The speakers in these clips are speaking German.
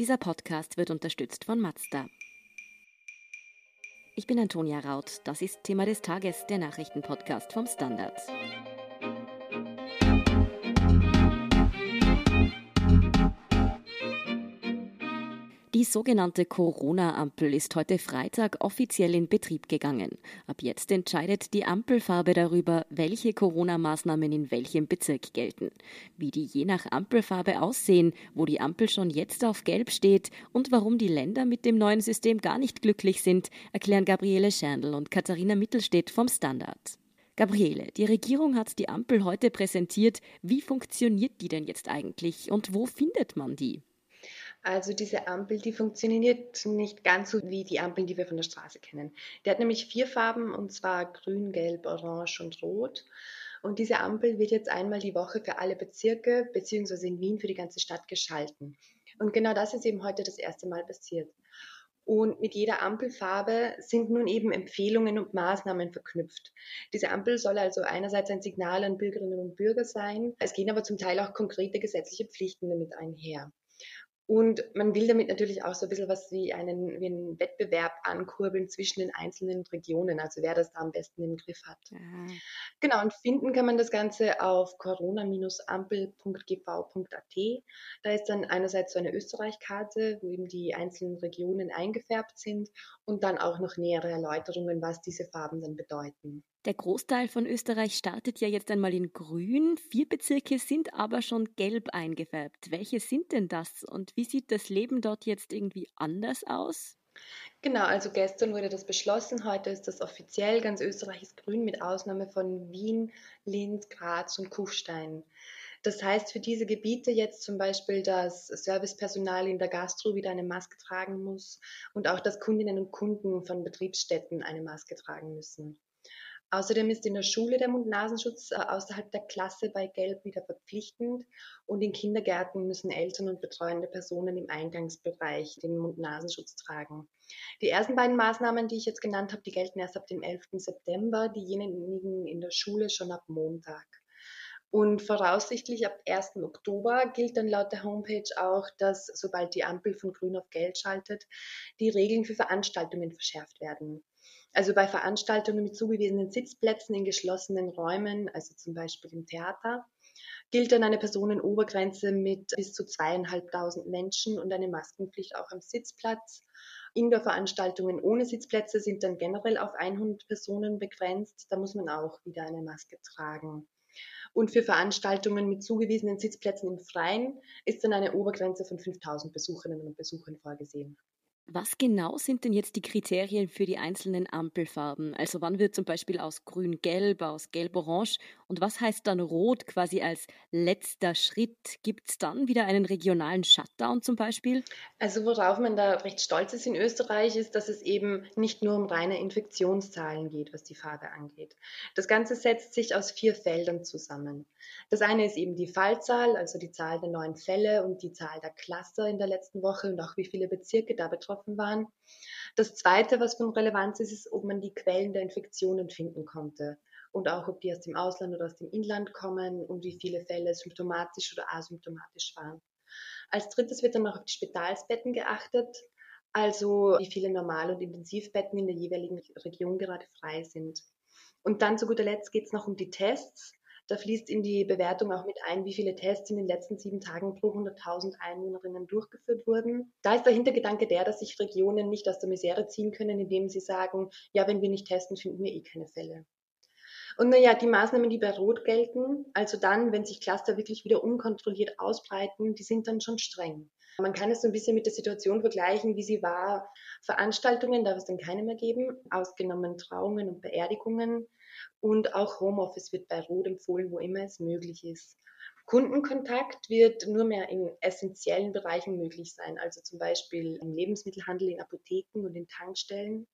Dieser Podcast wird unterstützt von Mazda. Ich bin Antonia Raut. Das ist Thema des Tages, der Nachrichtenpodcast vom Standard. Die sogenannte Corona-Ampel ist heute Freitag offiziell in Betrieb gegangen. Ab jetzt entscheidet die Ampelfarbe darüber, welche Corona-Maßnahmen in welchem Bezirk gelten. Wie die je nach Ampelfarbe aussehen, wo die Ampel schon jetzt auf Gelb steht und warum die Länder mit dem neuen System gar nicht glücklich sind, erklären Gabriele Scherndl und Katharina Mittelstedt vom Standard. Gabriele, die Regierung hat die Ampel heute präsentiert. Wie funktioniert die denn jetzt eigentlich und wo findet man die? Also diese Ampel, die funktioniert nicht ganz so wie die Ampeln, die wir von der Straße kennen. Die hat nämlich vier Farben und zwar grün, gelb, orange und rot. Und diese Ampel wird jetzt einmal die Woche für alle Bezirke beziehungsweise in Wien für die ganze Stadt geschalten. Und genau das ist eben heute das erste Mal passiert. Und mit jeder Ampelfarbe sind nun eben Empfehlungen und Maßnahmen verknüpft. Diese Ampel soll also einerseits ein Signal an Bürgerinnen und Bürger sein. Es gehen aber zum Teil auch konkrete gesetzliche Pflichten damit einher. Und man will damit natürlich auch so ein bisschen was wie einen, wie einen Wettbewerb ankurbeln zwischen den einzelnen Regionen, also wer das da am besten im Griff hat. Ja. Genau, und finden kann man das Ganze auf corona-ampel.gv.at. Da ist dann einerseits so eine Österreich-Karte, wo eben die einzelnen Regionen eingefärbt sind und dann auch noch nähere Erläuterungen, was diese Farben dann bedeuten. Der Großteil von Österreich startet ja jetzt einmal in Grün. Vier Bezirke sind aber schon gelb eingefärbt. Welche sind denn das und wie sieht das Leben dort jetzt irgendwie anders aus? Genau, also gestern wurde das beschlossen. Heute ist das offiziell. Ganz Österreich ist grün mit Ausnahme von Wien, Linz, Graz und Kufstein. Das heißt für diese Gebiete jetzt zum Beispiel, dass Servicepersonal in der Gastro wieder eine Maske tragen muss und auch, dass Kundinnen und Kunden von Betriebsstätten eine Maske tragen müssen. Außerdem ist in der Schule der Mund-Nasenschutz äh, außerhalb der Klasse bei Gelb wieder verpflichtend und in Kindergärten müssen Eltern und betreuende Personen im Eingangsbereich den Mund-Nasenschutz tragen. Die ersten beiden Maßnahmen, die ich jetzt genannt habe, die gelten erst ab dem 11. September, diejenigen in der Schule schon ab Montag. Und voraussichtlich ab 1. Oktober gilt dann laut der Homepage auch, dass sobald die Ampel von grün auf gelb schaltet, die Regeln für Veranstaltungen verschärft werden. Also bei Veranstaltungen mit zugewiesenen Sitzplätzen in geschlossenen Räumen, also zum Beispiel im Theater, gilt dann eine Personenobergrenze mit bis zu zweieinhalbtausend Menschen und eine Maskenpflicht auch am Sitzplatz. Indoor-Veranstaltungen ohne Sitzplätze sind dann generell auf 100 Personen begrenzt. Da muss man auch wieder eine Maske tragen. Und für Veranstaltungen mit zugewiesenen Sitzplätzen im Freien ist dann eine Obergrenze von 5000 Besucherinnen und Besuchern vorgesehen. Was genau sind denn jetzt die Kriterien für die einzelnen Ampelfarben? Also wann wird zum Beispiel aus Grün-Gelb, aus Gelb-Orange und was heißt dann Rot quasi als letzter Schritt? Gibt es dann wieder einen regionalen Shutdown zum Beispiel? Also worauf man da recht stolz ist in Österreich, ist, dass es eben nicht nur um reine Infektionszahlen geht, was die Farbe angeht. Das Ganze setzt sich aus vier Feldern zusammen. Das eine ist eben die Fallzahl, also die Zahl der neuen Fälle und die Zahl der Cluster in der letzten Woche und auch wie viele Bezirke da betroffen waren. Das Zweite, was von Relevanz ist, ist, ob man die Quellen der Infektionen finden konnte und auch, ob die aus dem Ausland oder aus dem Inland kommen und wie viele Fälle symptomatisch oder asymptomatisch waren. Als drittes wird dann noch auf die Spitalsbetten geachtet, also wie viele Normal- und Intensivbetten in der jeweiligen Region gerade frei sind. Und dann zu guter Letzt geht es noch um die Tests. Da fließt in die Bewertung auch mit ein, wie viele Tests in den letzten sieben Tagen pro 100.000 Einwohnerinnen durchgeführt wurden. Da ist der Hintergedanke der, dass sich Regionen nicht aus der Misere ziehen können, indem sie sagen, ja, wenn wir nicht testen, finden wir eh keine Fälle. Und naja, die Maßnahmen, die bei Rot gelten, also dann, wenn sich Cluster wirklich wieder unkontrolliert ausbreiten, die sind dann schon streng. Man kann es so ein bisschen mit der Situation vergleichen, wie sie war. Veranstaltungen darf es dann keine mehr geben, ausgenommen Trauungen und Beerdigungen. Und auch Homeoffice wird bei Rot empfohlen, wo immer es möglich ist. Kundenkontakt wird nur mehr in essentiellen Bereichen möglich sein, also zum Beispiel im Lebensmittelhandel, in Apotheken und in Tankstellen.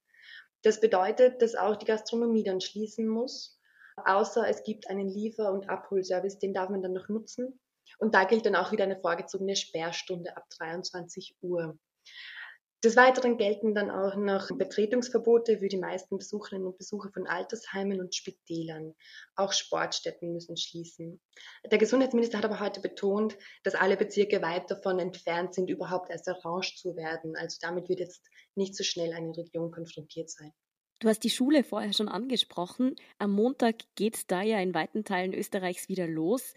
Das bedeutet, dass auch die Gastronomie dann schließen muss, außer es gibt einen Liefer- und Abholservice, den darf man dann noch nutzen. Und da gilt dann auch wieder eine vorgezogene Sperrstunde ab 23 Uhr. Des Weiteren gelten dann auch noch Betretungsverbote für die meisten Besucherinnen und Besucher von Altersheimen und Spitälern. Auch Sportstätten müssen schließen. Der Gesundheitsminister hat aber heute betont, dass alle Bezirke weit davon entfernt sind, überhaupt erst orange zu werden. Also damit wird jetzt nicht so schnell eine Region konfrontiert sein. Du hast die Schule vorher schon angesprochen. Am Montag geht es da ja in weiten Teilen Österreichs wieder los.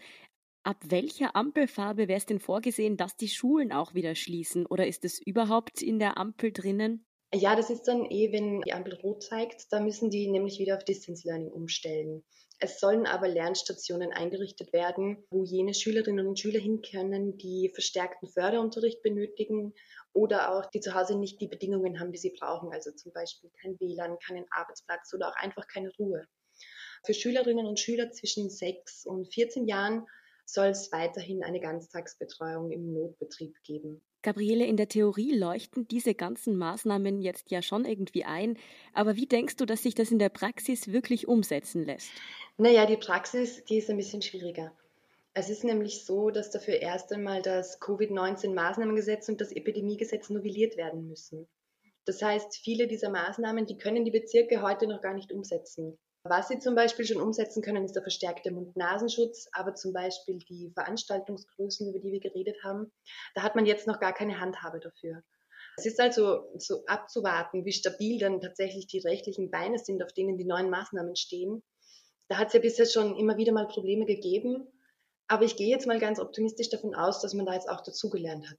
Ab welcher Ampelfarbe wäre es denn vorgesehen, dass die Schulen auch wieder schließen? Oder ist es überhaupt in der Ampel drinnen? Ja, das ist dann eh, wenn die Ampel rot zeigt, da müssen die nämlich wieder auf Distance Learning umstellen. Es sollen aber Lernstationen eingerichtet werden, wo jene Schülerinnen und Schüler hin können, die verstärkten Förderunterricht benötigen oder auch die zu Hause nicht die Bedingungen haben, die sie brauchen, also zum Beispiel kein WLAN, keinen Arbeitsplatz oder auch einfach keine Ruhe. Für Schülerinnen und Schüler zwischen 6 und 14 Jahren soll es weiterhin eine Ganztagsbetreuung im Notbetrieb geben. Gabriele, in der Theorie leuchten diese ganzen Maßnahmen jetzt ja schon irgendwie ein, aber wie denkst du, dass sich das in der Praxis wirklich umsetzen lässt? Naja, die Praxis, die ist ein bisschen schwieriger. Es ist nämlich so, dass dafür erst einmal das Covid-19-Maßnahmengesetz und das Epidemiegesetz novelliert werden müssen. Das heißt, viele dieser Maßnahmen, die können die Bezirke heute noch gar nicht umsetzen. Was sie zum Beispiel schon umsetzen können, ist der verstärkte Mund-Nasenschutz, aber zum Beispiel die Veranstaltungsgrößen, über die wir geredet haben, da hat man jetzt noch gar keine Handhabe dafür. Es ist also so abzuwarten, wie stabil dann tatsächlich die rechtlichen Beine sind, auf denen die neuen Maßnahmen stehen. Da hat es ja bisher schon immer wieder mal Probleme gegeben. Aber ich gehe jetzt mal ganz optimistisch davon aus, dass man da jetzt auch dazugelernt hat.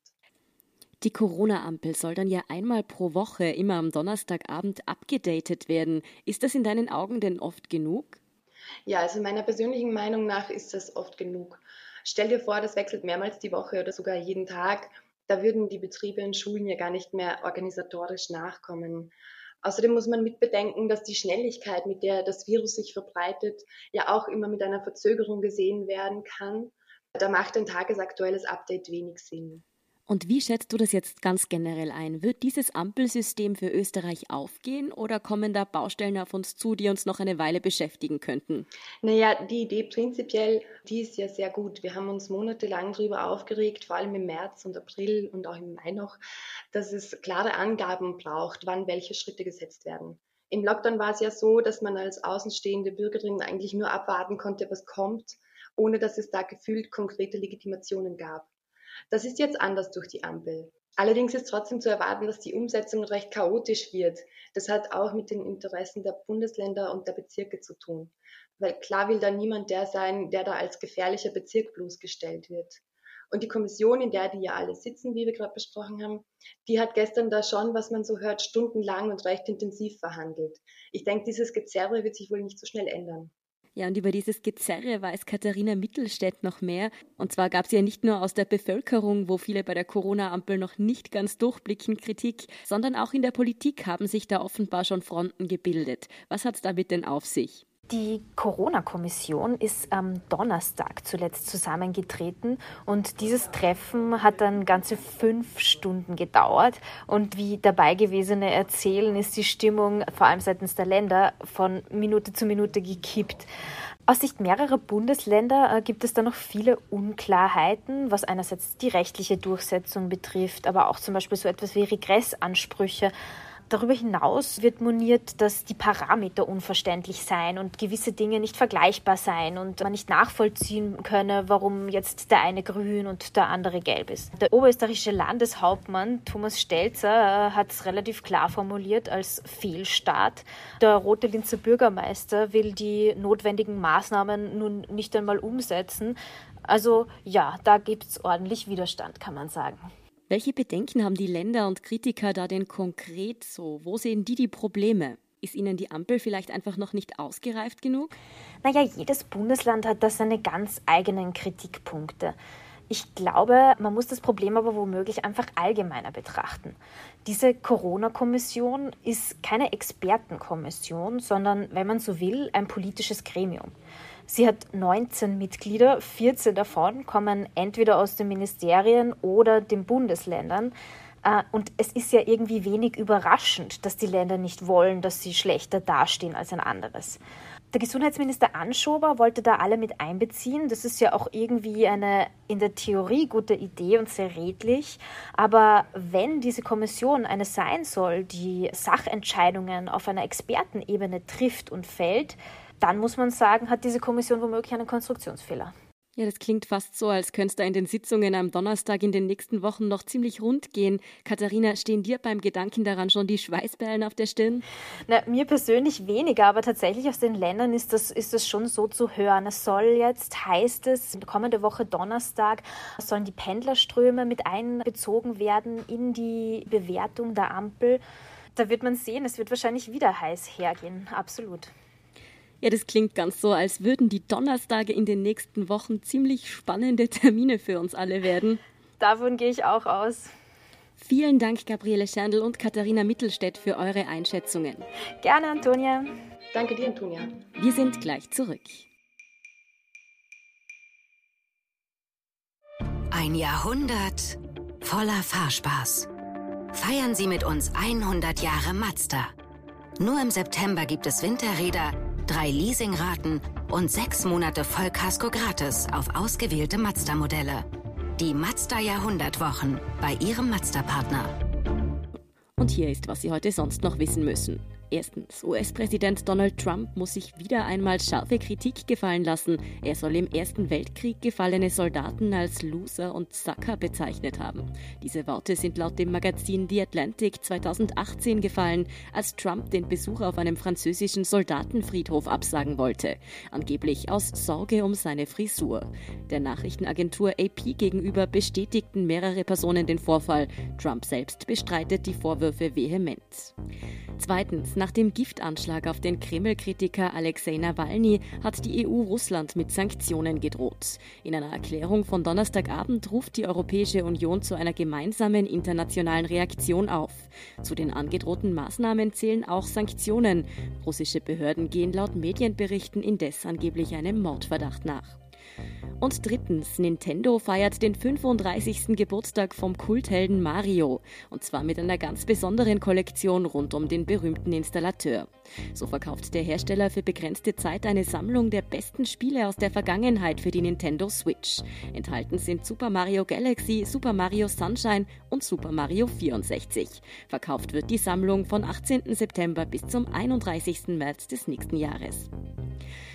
Die Corona-Ampel soll dann ja einmal pro Woche, immer am Donnerstagabend, abgedatet werden. Ist das in deinen Augen denn oft genug? Ja, also meiner persönlichen Meinung nach ist das oft genug. Stell dir vor, das wechselt mehrmals die Woche oder sogar jeden Tag. Da würden die Betriebe und Schulen ja gar nicht mehr organisatorisch nachkommen. Außerdem muss man mitbedenken, dass die Schnelligkeit, mit der das Virus sich verbreitet, ja auch immer mit einer Verzögerung gesehen werden kann. Da macht ein tagesaktuelles Update wenig Sinn. Und wie schätzt du das jetzt ganz generell ein? Wird dieses Ampelsystem für Österreich aufgehen oder kommen da Baustellen auf uns zu, die uns noch eine Weile beschäftigen könnten? Naja, die Idee prinzipiell, die ist ja sehr gut. Wir haben uns monatelang darüber aufgeregt, vor allem im März und April und auch im Mai noch, dass es klare Angaben braucht, wann welche Schritte gesetzt werden. Im Lockdown war es ja so, dass man als außenstehende Bürgerin eigentlich nur abwarten konnte, was kommt, ohne dass es da gefühlt konkrete Legitimationen gab. Das ist jetzt anders durch die Ampel. Allerdings ist trotzdem zu erwarten, dass die Umsetzung recht chaotisch wird. Das hat auch mit den Interessen der Bundesländer und der Bezirke zu tun. Weil klar will da niemand der sein, der da als gefährlicher Bezirk bloßgestellt wird. Und die Kommission, in der die ja alle sitzen, wie wir gerade besprochen haben, die hat gestern da schon, was man so hört, stundenlang und recht intensiv verhandelt. Ich denke, dieses Gezerre wird sich wohl nicht so schnell ändern. Ja, und über dieses Gezerre weiß Katharina Mittelstädt noch mehr. Und zwar gab es ja nicht nur aus der Bevölkerung, wo viele bei der Corona-Ampel noch nicht ganz durchblicken, Kritik, sondern auch in der Politik haben sich da offenbar schon Fronten gebildet. Was hat es damit denn auf sich? Die Corona-Kommission ist am Donnerstag zuletzt zusammengetreten und dieses Treffen hat dann ganze fünf Stunden gedauert. Und wie Dabeigewesene erzählen, ist die Stimmung vor allem seitens der Länder von Minute zu Minute gekippt. Aus Sicht mehrerer Bundesländer äh, gibt es da noch viele Unklarheiten, was einerseits die rechtliche Durchsetzung betrifft, aber auch zum Beispiel so etwas wie Regressansprüche Darüber hinaus wird moniert, dass die Parameter unverständlich seien und gewisse Dinge nicht vergleichbar seien und man nicht nachvollziehen könne, warum jetzt der eine grün und der andere gelb ist. Der oberösterreichische Landeshauptmann Thomas Stelzer äh, hat es relativ klar formuliert als Fehlstart. Der Rote Linzer Bürgermeister will die notwendigen Maßnahmen nun nicht einmal umsetzen. Also ja, da gibt es ordentlich Widerstand, kann man sagen. Welche Bedenken haben die Länder und Kritiker da denn konkret so? Wo sehen die die Probleme? Ist Ihnen die Ampel vielleicht einfach noch nicht ausgereift genug? Naja, jedes Bundesland hat da seine ganz eigenen Kritikpunkte. Ich glaube, man muss das Problem aber womöglich einfach allgemeiner betrachten. Diese Corona-Kommission ist keine Expertenkommission, sondern, wenn man so will, ein politisches Gremium. Sie hat 19 Mitglieder, 14 davon kommen entweder aus den Ministerien oder den Bundesländern. Äh, und es ist ja irgendwie wenig überraschend, dass die Länder nicht wollen, dass sie schlechter dastehen als ein anderes. Der Gesundheitsminister Anschober wollte da alle mit einbeziehen. Das ist ja auch irgendwie eine in der Theorie gute Idee und sehr redlich. Aber wenn diese Kommission eine sein soll, die Sachentscheidungen auf einer Expertenebene trifft und fällt, dann muss man sagen, hat diese Kommission womöglich einen Konstruktionsfehler. Ja, das klingt fast so, als könnte es da in den Sitzungen am Donnerstag in den nächsten Wochen noch ziemlich rund gehen. Katharina, stehen dir beim Gedanken daran schon die Schweißperlen auf der Stirn? Na, mir persönlich weniger, aber tatsächlich aus den Ländern ist das, ist das schon so zu hören. Es soll jetzt, heißt es, kommende Woche Donnerstag sollen die Pendlerströme mit einbezogen werden in die Bewertung der Ampel. Da wird man sehen, es wird wahrscheinlich wieder heiß hergehen. Absolut. Ja, das klingt ganz so, als würden die Donnerstage in den nächsten Wochen ziemlich spannende Termine für uns alle werden. Davon gehe ich auch aus. Vielen Dank, Gabriele Scherndl und Katharina Mittelstädt, für eure Einschätzungen. Gerne, Antonia. Danke dir, Antonia. Wir sind gleich zurück. Ein Jahrhundert voller Fahrspaß. Feiern Sie mit uns 100 Jahre Mazda. Nur im September gibt es Winterräder drei Leasingraten und sechs Monate Vollkasko gratis auf ausgewählte Mazda-Modelle. Die Mazda Jahrhundertwochen bei Ihrem Mazda-Partner. Und hier ist, was Sie heute sonst noch wissen müssen. Erstens, US-Präsident Donald Trump muss sich wieder einmal scharfe Kritik gefallen lassen. Er soll im Ersten Weltkrieg gefallene Soldaten als Loser und Sucker bezeichnet haben. Diese Worte sind laut dem Magazin The Atlantic 2018 gefallen, als Trump den Besuch auf einem französischen Soldatenfriedhof absagen wollte. Angeblich aus Sorge um seine Frisur. Der Nachrichtenagentur AP gegenüber bestätigten mehrere Personen den Vorfall. Trump selbst bestreitet die Vorwürfe vehement. Zweitens, nach dem Giftanschlag auf den Kreml-Kritiker Alexei Nawalny hat die EU Russland mit Sanktionen gedroht. In einer Erklärung von Donnerstagabend ruft die Europäische Union zu einer gemeinsamen internationalen Reaktion auf. Zu den angedrohten Maßnahmen zählen auch Sanktionen. Russische Behörden gehen laut Medienberichten indes angeblich einem Mordverdacht nach. Und drittens, Nintendo feiert den 35. Geburtstag vom Kulthelden Mario. Und zwar mit einer ganz besonderen Kollektion rund um den berühmten Installateur. So verkauft der Hersteller für begrenzte Zeit eine Sammlung der besten Spiele aus der Vergangenheit für die Nintendo Switch. Enthalten sind Super Mario Galaxy, Super Mario Sunshine und Super Mario 64. Verkauft wird die Sammlung von 18. September bis zum 31. März des nächsten Jahres.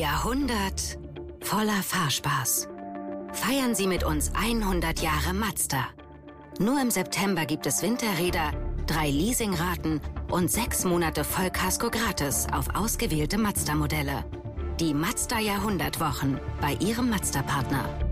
Jahrhundert voller Fahrspaß. Feiern Sie mit uns 100 Jahre Mazda. Nur im September gibt es Winterräder, drei Leasingraten und sechs Monate Vollkasko gratis auf ausgewählte Mazda-Modelle. Die Mazda Jahrhundertwochen bei Ihrem Mazda-Partner.